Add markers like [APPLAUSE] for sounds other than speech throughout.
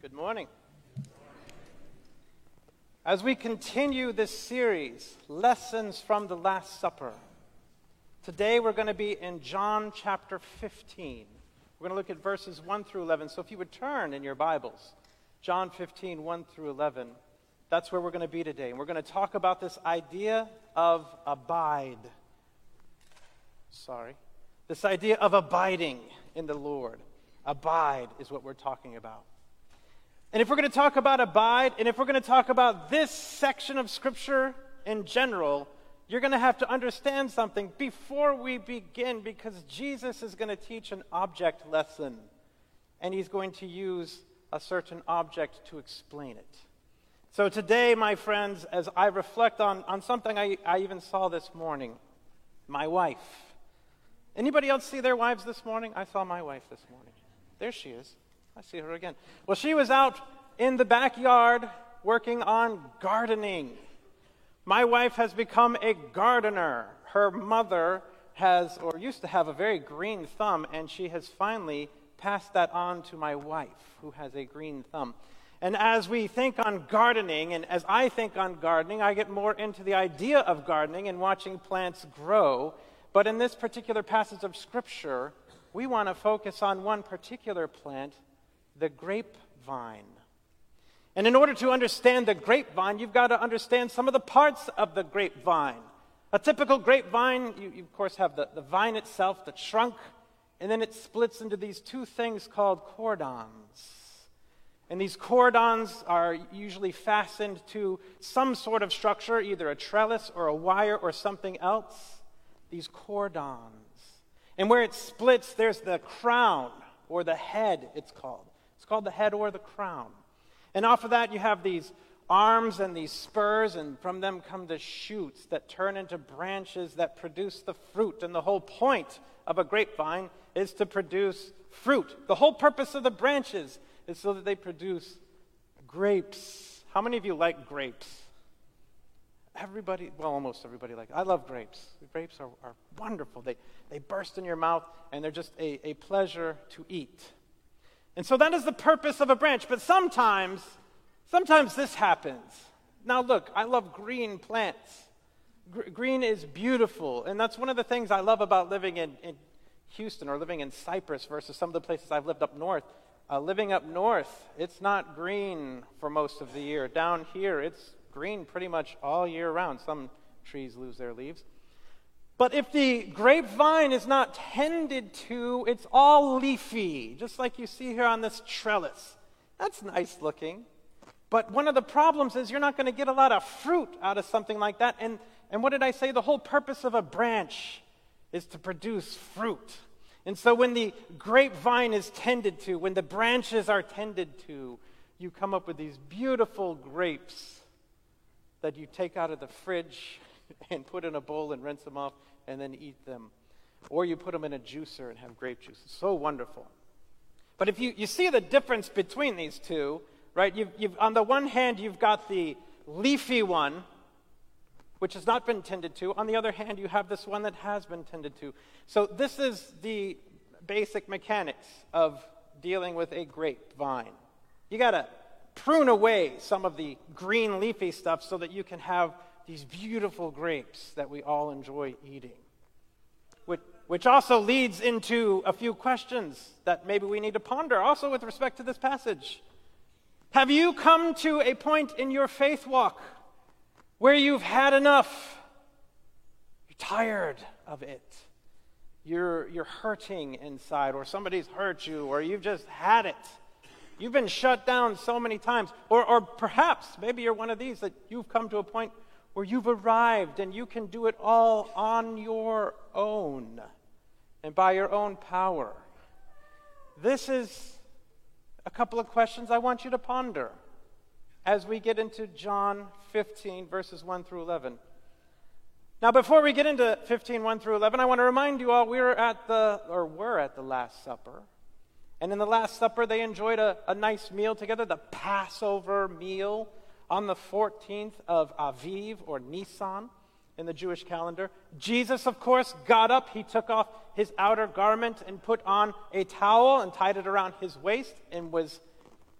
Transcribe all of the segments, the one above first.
Good morning. As we continue this series, Lessons from the Last Supper, today we're going to be in John chapter 15. We're going to look at verses 1 through 11. So if you would turn in your Bibles, John 15, 1 through 11, that's where we're going to be today. And we're going to talk about this idea of abide. Sorry. This idea of abiding in the Lord. Abide is what we're talking about. And if we're going to talk about abide, and if we're going to talk about this section of Scripture in general, you're going to have to understand something before we begin because Jesus is going to teach an object lesson, and he's going to use a certain object to explain it. So today, my friends, as I reflect on, on something I, I even saw this morning, my wife. Anybody else see their wives this morning? I saw my wife this morning. There she is. I see her again. Well, she was out in the backyard working on gardening. My wife has become a gardener. Her mother has, or used to have, a very green thumb, and she has finally passed that on to my wife, who has a green thumb. And as we think on gardening, and as I think on gardening, I get more into the idea of gardening and watching plants grow. But in this particular passage of Scripture, we want to focus on one particular plant the grapevine. And in order to understand the grapevine, you've got to understand some of the parts of the grapevine. A typical grapevine, you, you of course have the, the vine itself, the trunk, and then it splits into these two things called cordons. And these cordons are usually fastened to some sort of structure, either a trellis or a wire or something else. These cordons. And where it splits, there's the crown, or the head, it's called called the head or the crown. And off of that, you have these arms and these spurs, and from them come the shoots that turn into branches that produce the fruit. And the whole point of a grapevine is to produce fruit. The whole purpose of the branches is so that they produce grapes. How many of you like grapes? Everybody, well, almost everybody like. I love grapes. Grapes are, are wonderful. They, they burst in your mouth, and they're just a, a pleasure to eat. And so that is the purpose of a branch. But sometimes, sometimes this happens. Now, look, I love green plants. Gr- green is beautiful. And that's one of the things I love about living in, in Houston or living in Cypress versus some of the places I've lived up north. Uh, living up north, it's not green for most of the year. Down here, it's green pretty much all year round. Some trees lose their leaves. But if the grapevine is not tended to, it's all leafy, just like you see here on this trellis. That's nice looking. But one of the problems is you're not going to get a lot of fruit out of something like that. And, and what did I say? The whole purpose of a branch is to produce fruit. And so when the grapevine is tended to, when the branches are tended to, you come up with these beautiful grapes that you take out of the fridge [LAUGHS] and put in a bowl and rinse them off and then eat them. Or you put them in a juicer and have grape juice. It's so wonderful. But if you, you see the difference between these two, right? You've, you've, on the one hand, you've got the leafy one, which has not been tended to. On the other hand, you have this one that has been tended to. So this is the basic mechanics of dealing with a grapevine. You got to prune away some of the green leafy stuff so that you can have these beautiful grapes that we all enjoy eating. Which, which also leads into a few questions that maybe we need to ponder, also with respect to this passage. Have you come to a point in your faith walk where you've had enough? You're tired of it. You're, you're hurting inside, or somebody's hurt you, or you've just had it. You've been shut down so many times. Or, or perhaps, maybe you're one of these that you've come to a point where you've arrived and you can do it all on your own and by your own power. This is a couple of questions I want you to ponder as we get into John 15, verses 1 through 11. Now, before we get into 15, 1 through 11, I want to remind you all we were at the, or were at the Last Supper. And in the Last Supper, they enjoyed a, a nice meal together, the Passover meal on the 14th of Aviv or Nisan in the Jewish calendar. Jesus, of course, got up. He took off his outer garment and put on a towel and tied it around his waist and was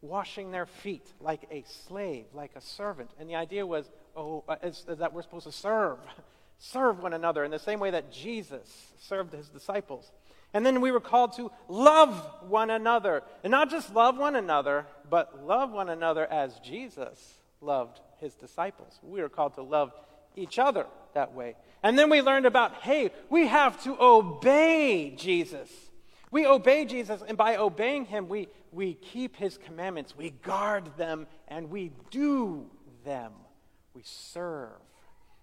washing their feet like a slave, like a servant. And the idea was, oh, uh, is, is that we're supposed to serve, [LAUGHS] serve one another in the same way that Jesus served his disciples. And then we were called to love one another. And not just love one another, but love one another as Jesus loved his disciples. We are called to love each other that way. And then we learned about hey, we have to obey Jesus. We obey Jesus, and by obeying him, we, we keep his commandments, we guard them, and we do them. We serve,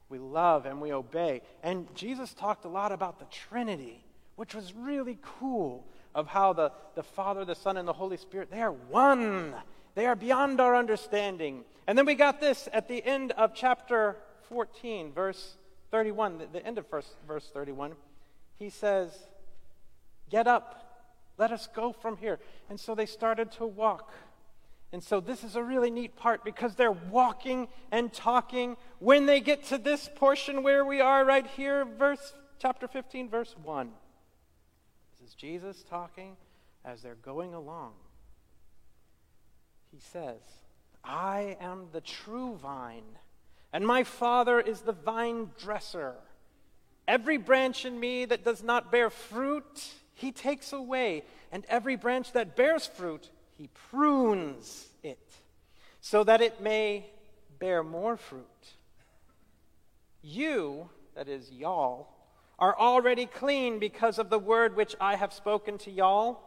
we love, and we obey. And Jesus talked a lot about the Trinity, which was really cool of how the, the Father, the Son, and the Holy Spirit, they are one. They are beyond our understanding. And then we got this at the end of chapter 14, verse 31, the, end of verse, verse 31. He says, Get up, let us go from here. And so they started to walk. And so this is a really neat part because they're walking and talking. When they get to this portion where we are right here, verse chapter 15, verse 1. This is Jesus talking as they're going along. He says, I am the true vine, and my Father is the vine dresser. Every branch in me that does not bear fruit, he takes away, and every branch that bears fruit, he prunes it, so that it may bear more fruit. You, that is, y'all, are already clean because of the word which I have spoken to y'all.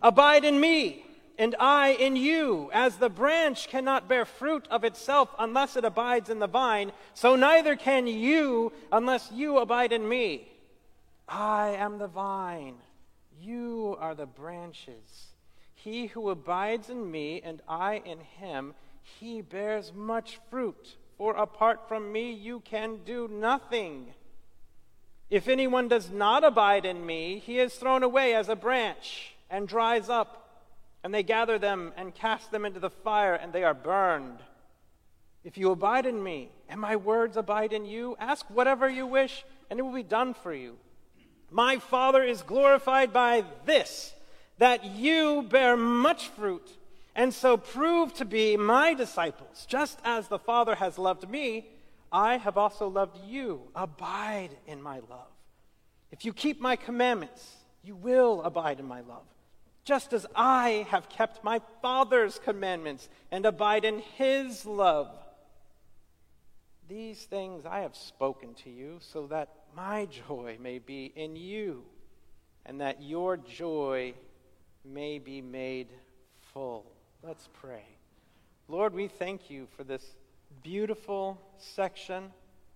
Abide in me and I in you. As the branch cannot bear fruit of itself unless it abides in the vine, so neither can you unless you abide in me. I am the vine, you are the branches. He who abides in me and I in him, he bears much fruit. For apart from me, you can do nothing. If anyone does not abide in me, he is thrown away as a branch and dries up and they gather them and cast them into the fire, and they are burned. If you abide in me, and my words abide in you, ask whatever you wish, and it will be done for you. My Father is glorified by this, that you bear much fruit, and so prove to be my disciples. Just as the Father has loved me, I have also loved you. Abide in my love. If you keep my commandments, you will abide in my love just as I have kept my Father's commandments and abide in his love. These things I have spoken to you so that my joy may be in you and that your joy may be made full. Let's pray. Lord, we thank you for this beautiful section.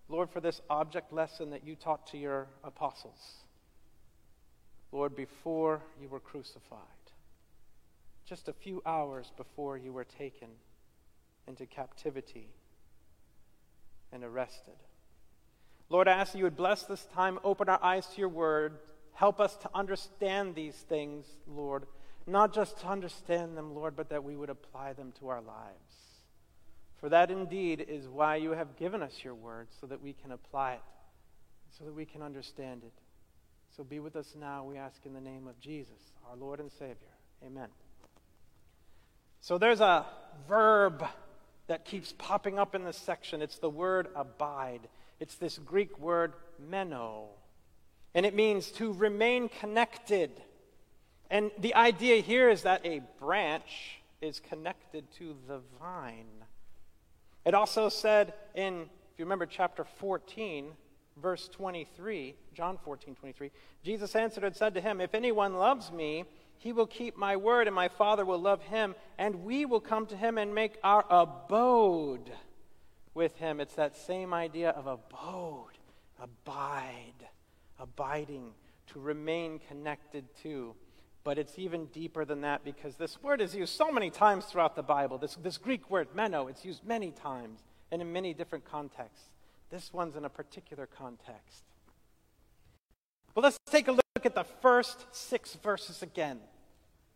Lord, for this object lesson that you taught to your apostles. Lord, before you were crucified just a few hours before you were taken into captivity and arrested. Lord, I ask that you would bless this time, open our eyes to your word, help us to understand these things, Lord. Not just to understand them, Lord, but that we would apply them to our lives. For that indeed is why you have given us your word, so that we can apply it, so that we can understand it. So be with us now, we ask in the name of Jesus, our Lord and Savior. Amen. So there's a verb that keeps popping up in this section. It's the word abide. It's this Greek word meno. And it means to remain connected. And the idea here is that a branch is connected to the vine. It also said in, if you remember chapter 14, verse 23, John 14, 23, Jesus answered and said to him, If anyone loves me, he will keep my word, and my Father will love him, and we will come to him and make our abode with him. It's that same idea of abode, abide, abiding, to remain connected to. But it's even deeper than that because this word is used so many times throughout the Bible. This, this Greek word, meno, it's used many times and in many different contexts. This one's in a particular context. But let's take a look at the first six verses again.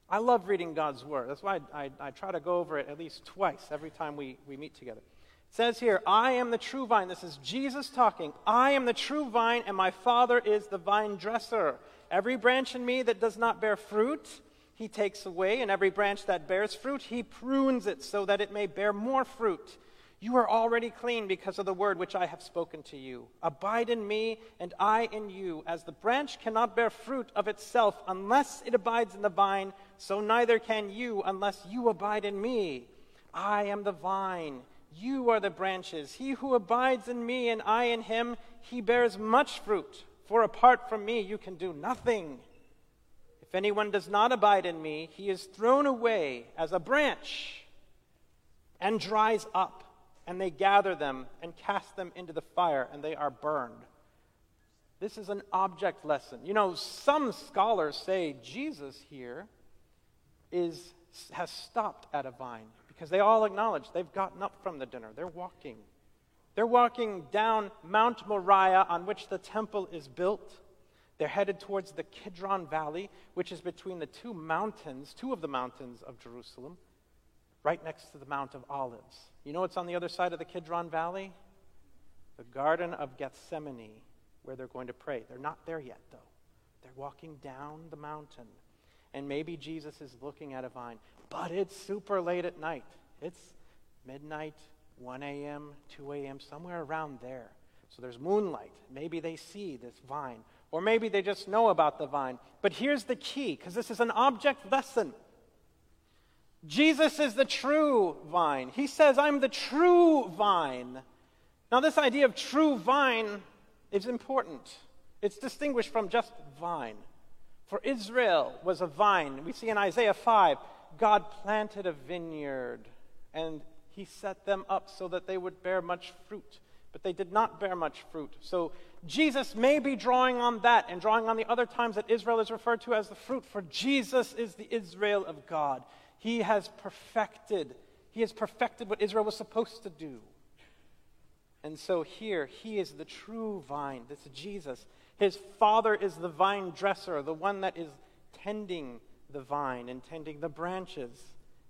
I love reading God's Word. That's why I, I, I, try to go over it at least twice every time we, we meet together. It says here, I am the true vine. This is Jesus talking. I am the true vine, and my Father is the vine dresser. Every branch in me that does not bear fruit, he takes away, and every branch that bears fruit, he prunes it so that it may bear more fruit. You are already clean because of the word which I have spoken to you. Abide in me, and I in you. As the branch cannot bear fruit of itself unless it abides in the vine, so neither can you unless you abide in me. I am the vine, you are the branches. He who abides in me, and I in him, he bears much fruit. For apart from me, you can do nothing. If anyone does not abide in me, he is thrown away as a branch and dries up, and they gather them and cast them into the fire, and they are burned. This is an object lesson. You know, some scholars say Jesus here is, has stopped at a vine because they all acknowledge they've gotten up from the dinner. They're walking. They're walking down Mount Moriah on which the temple is built. They're headed towards the Kidron Valley, which is between the two mountains, two of the mountains of Jerusalem, right next to the Mount of Olives. You know what's on the other side of the Kidron Valley? The Garden of Gethsemane, where they're going to pray. They're not there yet, though. They're walking down the mountain. And maybe Jesus is looking at a vine, but it's super late at night. It's midnight, 1 a.m., 2 a.m., somewhere around there. So there's moonlight. Maybe they see this vine or maybe they just know about the vine. But here's the key, because this is an object lesson. Jesus is the true vine. He says, I'm the true vine. Now, this idea of true vine is important. It's distinguished from just vine. For Israel was a vine. We see in Isaiah 5, God planted a vineyard and he set them up so that they would bear much fruit but they did not bear much fruit. So Jesus may be drawing on that and drawing on the other times that Israel is referred to as the fruit, for Jesus is the Israel of God. He has perfected, he has perfected what Israel was supposed to do. And so here, he is the true vine. This is Jesus. His father is the vine dresser, the one that is tending the vine and tending the branches.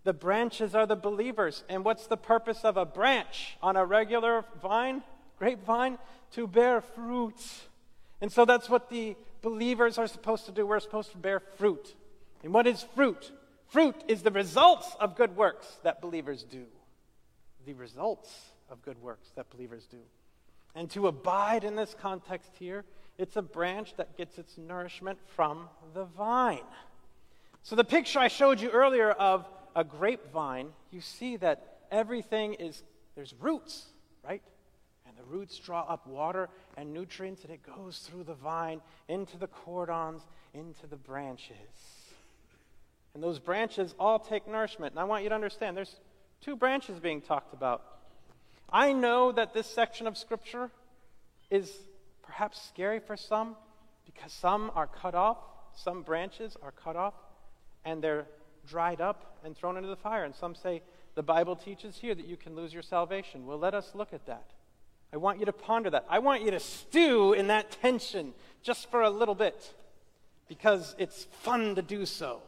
The branches are the believers. And what's the purpose of a branch on a regular vine? grapevine to bear fruit. And so that's what the believers are supposed to do. We're supposed to bear fruit. And what is fruit? Fruit is the results of good works that believers do. The results of good works that believers do. And to abide in this context here, it's a branch that gets its nourishment from the vine. So, the picture I showed you earlier of a grapevine, you see that everything is, there's roots, right? And the roots draw up water and nutrients, and it goes through the vine into the cordons, into the branches. And those branches all take nourishment. And I want you to understand there's two branches being talked about. I know that this section of Scripture is perhaps scary for some because some are cut off, some branches are cut off, and they're dried up and thrown into the fire. And some say the Bible teaches here that you can lose your salvation. Well, let us look at that. I want you to ponder that. I want you to stew in that tension just for a little bit because it's fun to do so.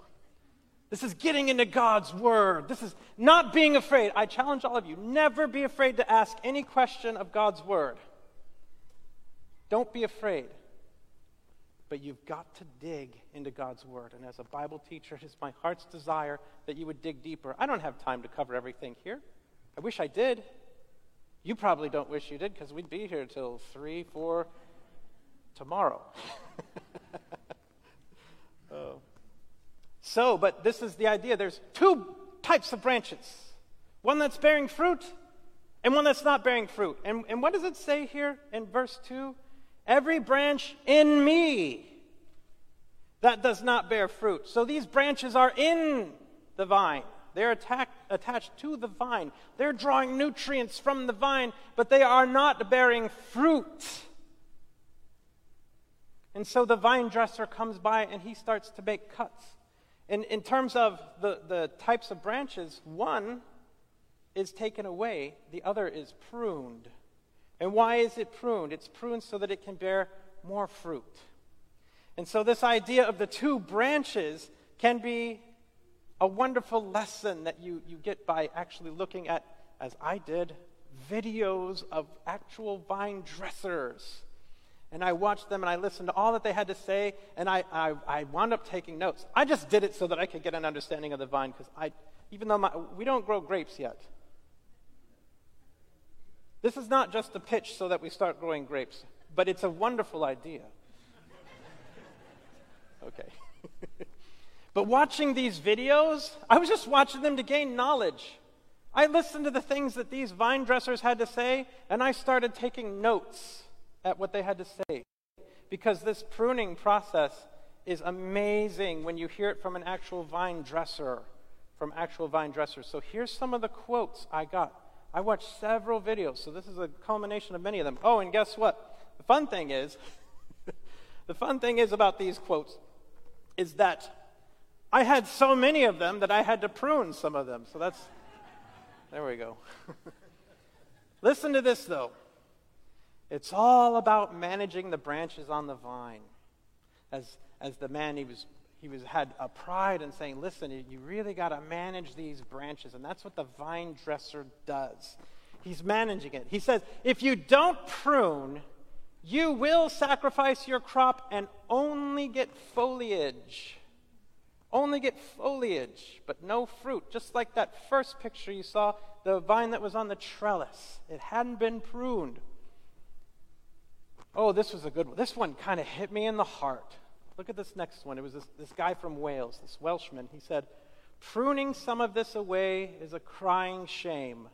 This is getting into God's Word. This is not being afraid. I challenge all of you never be afraid to ask any question of God's Word. Don't be afraid. But you've got to dig into God's Word. And as a Bible teacher, it is my heart's desire that you would dig deeper. I don't have time to cover everything here. I wish I did. You probably don't wish you did because we'd be here till 3, 4 tomorrow. [LAUGHS] So, but this is the idea. There's two types of branches one that's bearing fruit and one that's not bearing fruit. And, and what does it say here in verse 2? Every branch in me that does not bear fruit. So these branches are in the vine. They're attack, attached to the vine. They're drawing nutrients from the vine, but they are not bearing fruit. And so the vine dresser comes by and he starts to make cuts. In, in terms of the, the types of branches, one is taken away, the other is pruned. And why is it pruned? It's pruned so that it can bear more fruit. And so, this idea of the two branches can be a wonderful lesson that you, you get by actually looking at, as I did, videos of actual vine dressers. And I watched them and I listened to all that they had to say, and I, I, I wound up taking notes. I just did it so that I could get an understanding of the vine, because I, even though my, we don't grow grapes yet. This is not just a pitch so that we start growing grapes, but it's a wonderful idea. [LAUGHS] okay. [LAUGHS] but watching these videos, I was just watching them to gain knowledge. I listened to the things that these vine dressers had to say, and I started taking notes at what they had to say. Because this pruning process is amazing when you hear it from an actual vine dresser, from actual vine dressers. So here's some of the quotes I got. I watched several videos, so this is a culmination of many of them. Oh, and guess what? The fun thing is, [LAUGHS] the fun thing is about these quotes is that I had so many of them that I had to prune some of them. So that's, there we go. [LAUGHS] Listen to this, though. It's all about managing the branches on the vine. As, as the man, he was, he was, had a pride in saying, listen, you really got to manage these branches. And that's what the vine dresser does. He's managing it. He says, if you don't prune, you will sacrifice your crop and only get foliage. Only get foliage, but no fruit. Just like that first picture you saw, the vine that was on the trellis. It hadn't been pruned. Oh, this was a good one. This one kind of hit me in the heart. Look at this next one. It was this, this guy from Wales, this Welshman. He said, Pruning some of this away is a crying shame.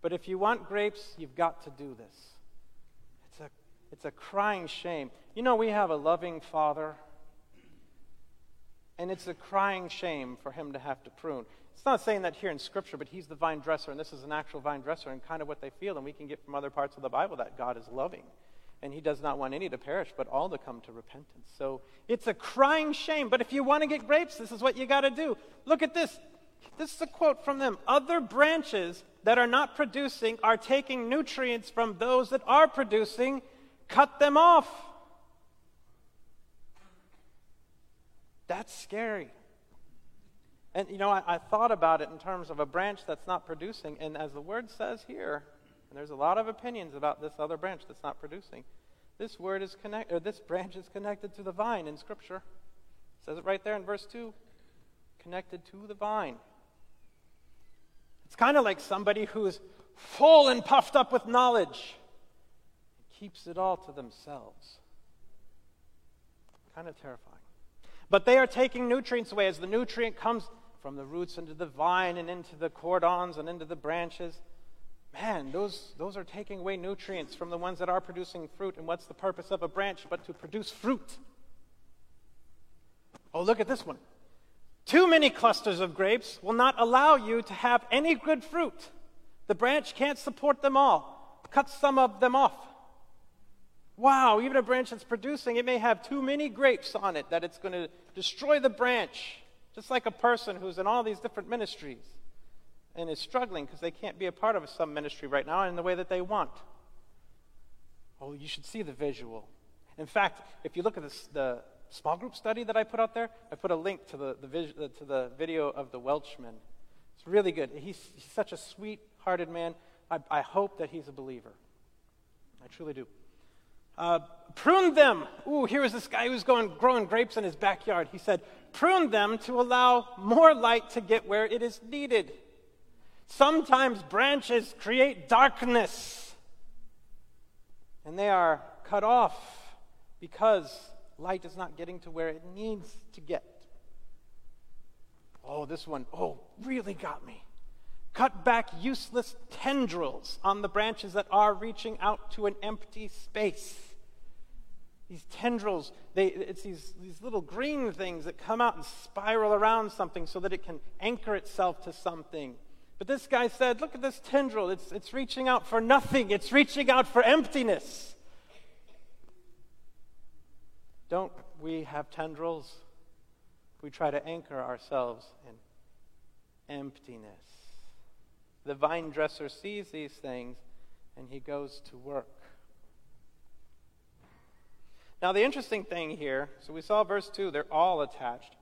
But if you want grapes, you've got to do this. It's a, it's a crying shame. You know, we have a loving father, and it's a crying shame for him to have to prune. It's not saying that here in Scripture, but he's the vine dresser, and this is an actual vine dresser, and kind of what they feel, and we can get from other parts of the Bible that God is loving and he does not want any to perish, but all to come to repentance. So it's a crying shame. But if you want to get grapes, this is what you got to do. Look at this. This is a quote from them. Other branches that are not producing are taking nutrients from those that are producing. Cut them off. That's scary. And, you know, I, I, thought about it in terms of a branch that's not producing. And as the word says here, and there's a lot of opinions about this other branch that's not producing. This word is connected, or this branch is connected to the vine in Scripture. It says it right there in verse 2. Connected to the vine. It's kind of like somebody who's full and puffed up with knowledge and keeps it all to themselves. Kind of terrifying. But they are taking nutrients away as the nutrient comes from the roots into the vine and into the cordons and into the branches man, those, those are taking away nutrients from the ones that are producing fruit. And what's the purpose of a branch but to produce fruit? Oh, look at this one. Too many clusters of grapes will not allow you to have any good fruit. The branch can't support them all. Cut some of them off. Wow, even a branch that's producing, it may have too many grapes on it that it's going to destroy the branch, just like a person who's in all these different ministries and is struggling because they can't be a part of some ministry right now in the way that they want. Oh, you should see the visual. In fact, if you look at the small group study that I put out there, I put a link to the, the, vis, to the video of the Welshman. It's really good. He's, he's such a sweet hearted man. I, I, hope that he's a believer. I truly do. Uh, prune them. Ooh, here was this guy who was going, growing grapes in his backyard. He said, prune them to allow more light to get where it is needed. Sometimes branches create darkness, and they are cut off because light is not getting to where it needs to get. Oh, this one, oh, really got me. Cut back useless tendrils on the branches that are reaching out to an empty space. These tendrils, they, it's these, these little green things that come out and spiral around something so that it can anchor itself to something. But this guy said, Look at this tendril. It's, it's reaching out for nothing, it's reaching out for emptiness. Don't we have tendrils? We try to anchor ourselves in emptiness. The vine dresser sees these things and he goes to work. Now, the interesting thing here so we saw verse 2, they're all attached.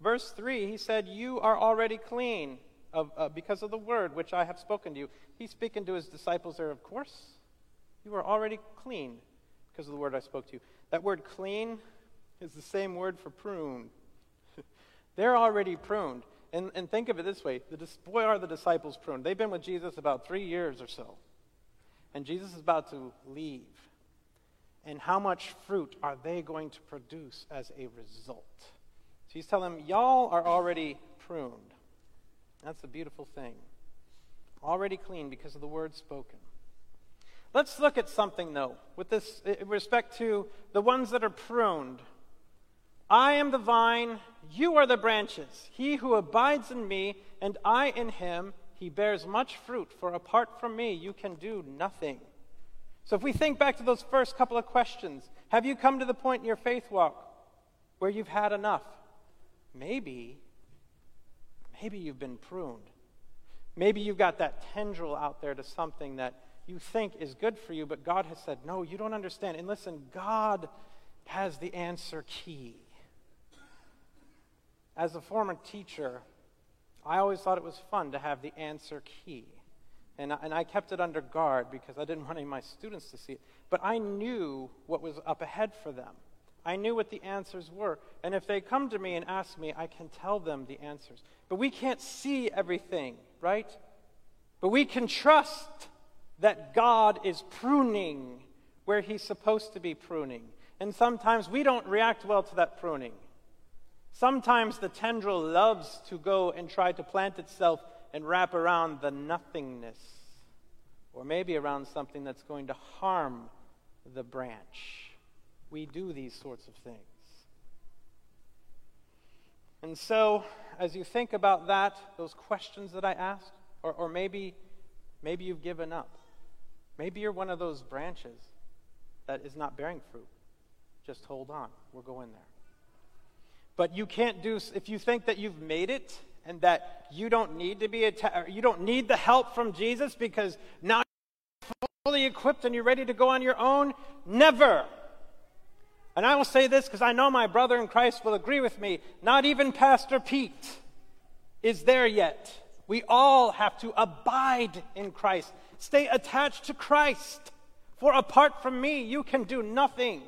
Verse 3, he said, You are already clean of, uh, because of the word which I have spoken to you. He's speaking to his disciples there, of course. You are already clean. because of the word I spoke to you. That word clean is the same word for prune. [LAUGHS] They're already pruned. And, and think of it this way the, boy, are the disciples pruned. They've been with Jesus about three years or so. And Jesus is about to leave. And how much fruit are they going to produce as a result? So he's telling them, Y'all are already pruned. That's a beautiful thing. Already clean because of the word spoken. Let's look at something, though, with this uh, in respect to the ones that are pruned. I am the vine, you are the branches. He who abides in me, and I in him, he bears much fruit, for apart from me, you can do nothing. So if we think back to those first couple of questions, have you come to the point in your faith walk where you've had enough? Maybe. Maybe you've been pruned. Maybe you've got that tendril out there to something that you think is good for you, but God has said, no, you don't understand. And listen, God has the answer key. As a former teacher, I always thought it was fun to have the answer key. And I, and I kept it under guard because I didn't [LAUGHS] want any of my students to see it. But I knew what was up ahead for them. I knew what the answers were. And if they come to me and ask me, I can tell them the answers. But we can't see everything, right? But we can trust that God is pruning where He's supposed to be pruning. And sometimes we don't react well to that pruning. Sometimes the tendril loves to go and try to plant itself and wrap around the nothingness, or maybe around something that's going to harm the branch. We do these sorts of things. And so, as you think about that, those questions that I asked, or, or maybe, maybe you've given up. Maybe you're one of those branches that is not bearing fruit. Just hold on. We're going there. But you can't do, if you think that you've made it and that you don't need to be, atta- you don't need the help from Jesus because now you're fully equipped and you're ready to go on your own, never. And I will say this because I know my brother in Christ will agree with me. Not even Pastor Pete is there yet. We all have to abide in Christ, stay attached to Christ. For apart from me, you can do nothing You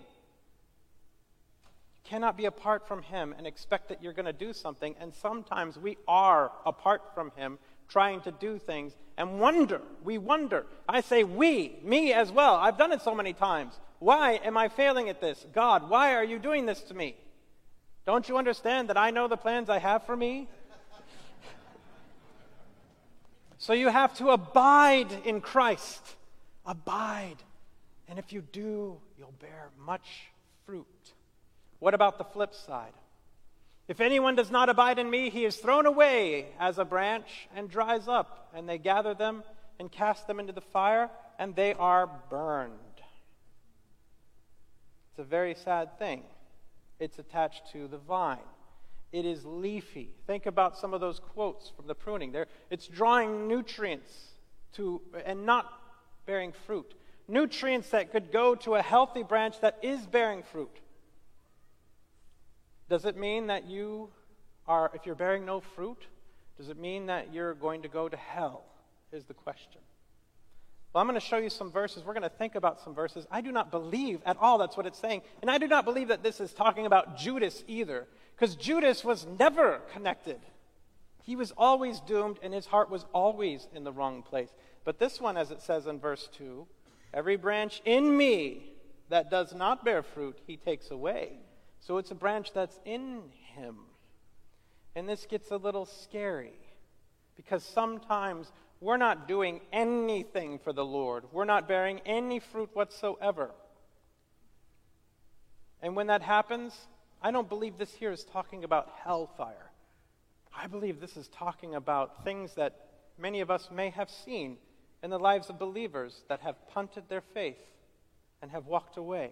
cannot be apart from Him and expect that you're going to do something. And sometimes we are apart from Him trying to do things and wonder. We wonder. I say we, me as well. I've done it so many times. Why am I failing at this? God, why are you doing this to me? Don't you understand that I know the plans I have for me? so you have to abide in Christ. Abide. And if you do, you'll bear much fruit. What about the flip side? If anyone does not abide in me, he is thrown away as a branch and dries up, and they gather them and cast them into the fire, and they are burned. It's a very sad thing. It's attached to the vine. It is leafy. Think about some of those quotes from the pruning. There, it's drawing nutrients to and not bearing fruit. Nutrients that could go to a healthy branch that is bearing fruit. Does it mean that you are, if you're bearing no fruit, does it mean that you're going to go to hell? Is the question. Well, I'm going to show you some verses. We're going to think about some verses. I do not believe at all that's what it's saying. And I do not believe that this is talking about Judas either, because Judas was never connected. He was always doomed, and his heart was always in the wrong place. But this one, as it says in verse 2 every branch in me that does not bear fruit, he takes away. So it's a branch that's in him. And this gets a little scary because sometimes we're not doing anything for the Lord, we're not bearing any fruit whatsoever. And when that happens, I don't believe this here is talking about hellfire. I believe this is talking about things that many of us may have seen in the lives of believers that have punted their faith and have walked away.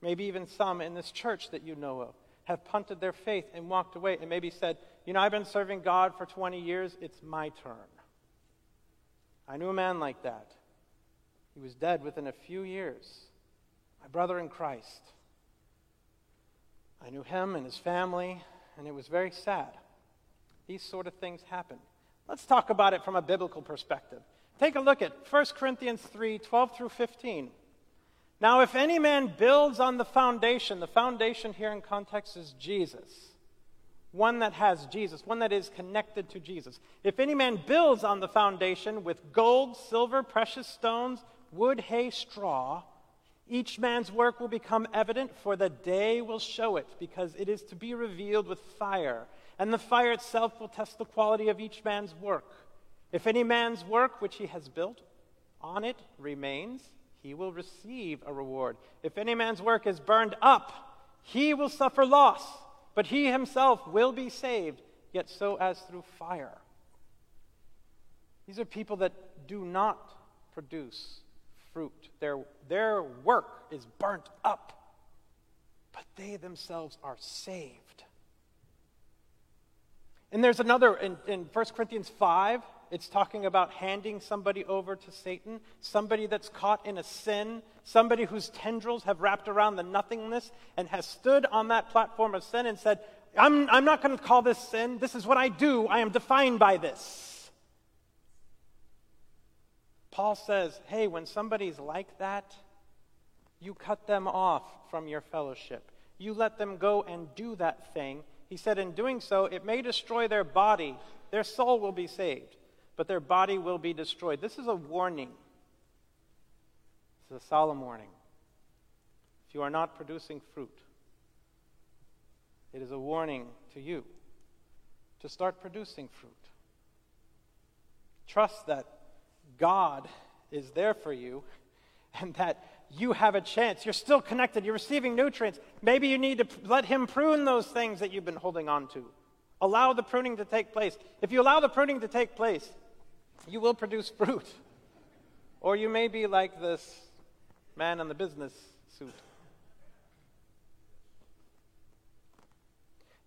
Maybe even some in this church that you know of have punted their faith and walked away and maybe said, You know, I've been serving God for 20 years, it's my turn. I knew a man like that. He was dead within a few years. My brother in Christ. I knew him and his family, and it was very sad. These sort of things happen. Let's talk about it from a biblical perspective. Take a look at 1 Corinthians 3 12 through 15. Now, if any man builds on the foundation, the foundation here in context is Jesus, one that has Jesus, one that is connected to Jesus. If any man builds on the foundation with gold, silver, precious stones, wood, hay, straw, each man's work will become evident, for the day will show it, because it is to be revealed with fire, and the fire itself will test the quality of each man's work. If any man's work which he has built on it remains, he will receive a reward. If any man's work is burned up, he will suffer loss, but he himself will be saved, yet so as through fire. These are people that do not produce fruit. Their, their work is burnt up, but they themselves are saved. And there's another in, in 1 Corinthians 5, it's talking about handing somebody over to Satan, somebody that's caught in a sin, somebody whose tendrils have wrapped around the nothingness and has stood on that platform of sin and said, I'm, I'm not going to call this sin. This is what I do. I am defined by this. Paul says, hey, when somebody's like that, you cut them off from your fellowship. You let them go and do that thing. He said, in doing so, it may destroy their body. Their soul will be saved but their body will be destroyed. This is a warning. This is a solemn warning. If you are not producing fruit, it is a warning to you to start producing fruit. Trust that God is there for you and that you have a chance. You're still connected. You're receiving nutrients. Maybe you need to let Him prune those things that you've been holding on to. Allow the pruning to take place. If you allow the pruning to take place, you will produce fruit. Or you may be like this man in the business suit.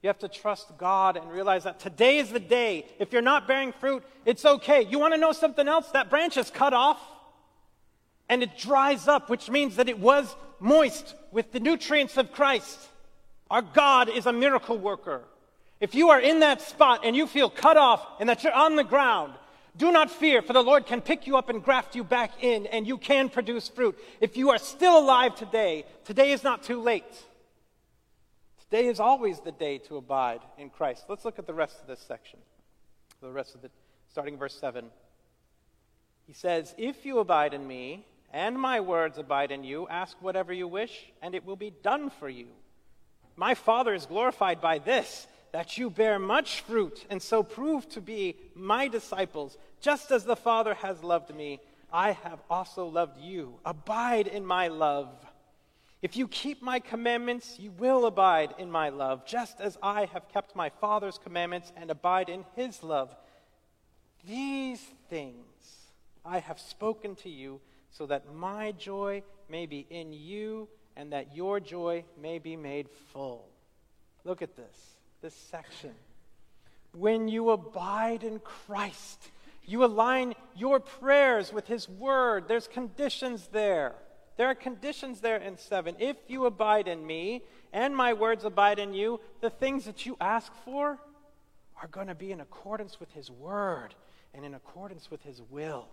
You have to trust God and realize that today is the day. If you're not bearing fruit, it's okay. You want to know something else? That branch is cut off and it dries up, which means that it was moist with the nutrients of Christ. Our God is a miracle worker. If you are in that spot and you feel cut off and that you're on the ground, do not fear, for the Lord can pick you up and graft you back in, and you can produce fruit. If you are still alive today, today is not too late. Today is always the day to abide in Christ. Let's look at the rest of this section. The rest of it, starting verse 7. He says, If you abide in me, and my words abide in you, ask whatever you wish, and it will be done for you. My Father is glorified by this that you bear much fruit and so prove to be my disciples, just as the Father has loved me. I have also loved you. Abide in my love. If you keep my commandments, you will abide in my love, just as I have kept my Father's commandments and abide in his love. These things I have spoken to you, so that my joy may be in you and that your joy may be made full. Look at this this section. When you abide in Christ, you align your prayers with His Word. There's conditions there. There are conditions there in 7. If you abide in me and my words abide in you, the things that you ask for are going to be in accordance with His Word and in accordance with His will.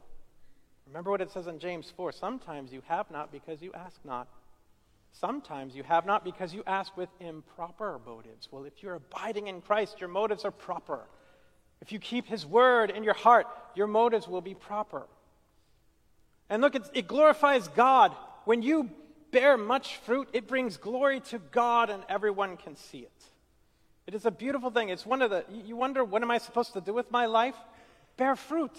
Remember what it says in James 4 sometimes you have not because you ask not. Sometimes you have not because you ask with improper motives. Well, if you're abiding in Christ, your motives are proper. If you keep His word in your heart, your motives will be proper. And look, it glorifies God. When you bear much fruit, it brings glory to God and everyone can see it. It is a beautiful thing. It's one of the, you wonder, what am I supposed to do with my life? Bear fruit.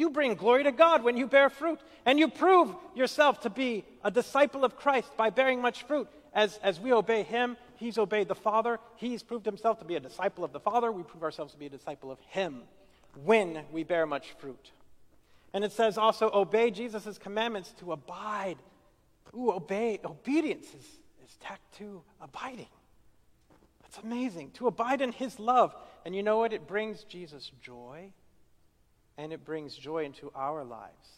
You bring glory to God when you bear fruit, and you prove yourself to be a disciple of Christ by bearing much fruit. As, as we obey Him, He's obeyed the Father. He's proved Himself to be a disciple of the Father. We prove ourselves to be a disciple of Him when we bear much fruit. And it says also, obey Jesus' commandments to abide. Ooh, obey, obedience is, is tacked to abiding. That's amazing. To abide in His love. And you know what? It brings Jesus joy and it brings joy into our lives.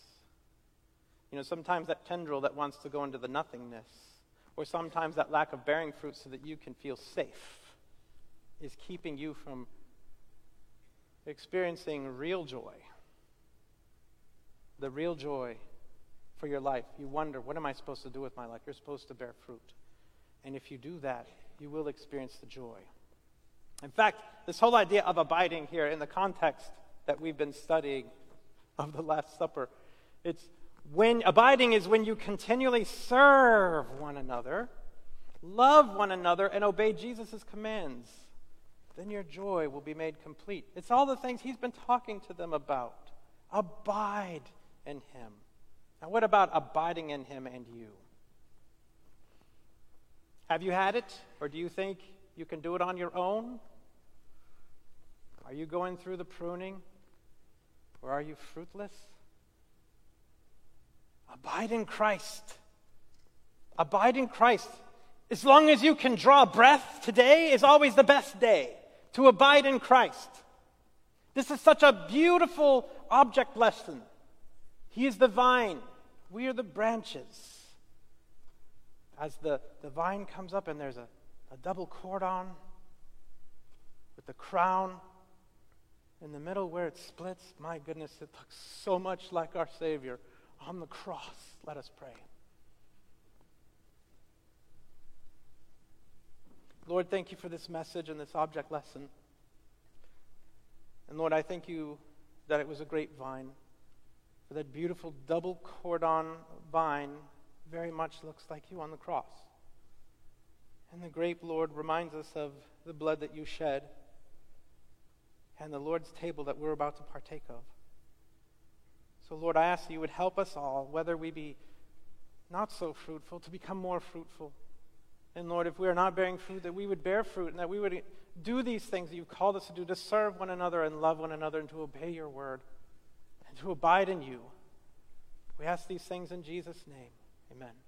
You know, sometimes that tendril that wants to go into the nothingness, or sometimes that lack of bearing fruit so that you can feel safe, is keeping you from experiencing real joy. The real joy for your life. You wonder, what am I supposed to do with my life? You're supposed to bear fruit. And if you do that, you will experience the joy. In fact, this whole idea of abiding here in the context that we've been studying of the Last Supper, it's when abiding is when you continually serve one another, love one another, and obey Jesus' commands. Then your joy will be made complete. It's all the things he's been talking to them about. Abide in him. Now, what about abiding in him and you? Have you had it, or do you think you can do it on your own? Are you going through the pruning, or are you fruitless? Abide in Christ. Abide in Christ. As long as you can draw breath, today is always the best day to abide in Christ. This is such a beautiful object lesson. He is the vine, we are the branches. As the, the vine comes up and there's a, a double cordon with the crown in the middle where it splits, my goodness, it looks so much like our Savior on the cross. Let us pray. Lord, thank you for this message and this object lesson. And Lord, I thank you that it was a grapevine, for that beautiful double cordon vine very much looks like you on the cross. And the grape, Lord, reminds us of the blood that you shed and the Lord's table that we're about to partake of. So, Lord, I ask that you would help us all, whether we be not so fruitful, to become more fruitful. And Lord, if we are not bearing fruit, that we would bear fruit and that we would do these things that you've called us to do, to serve one another and love one another and to obey your word and to abide in you. We ask these things in Jesus' name. Amen.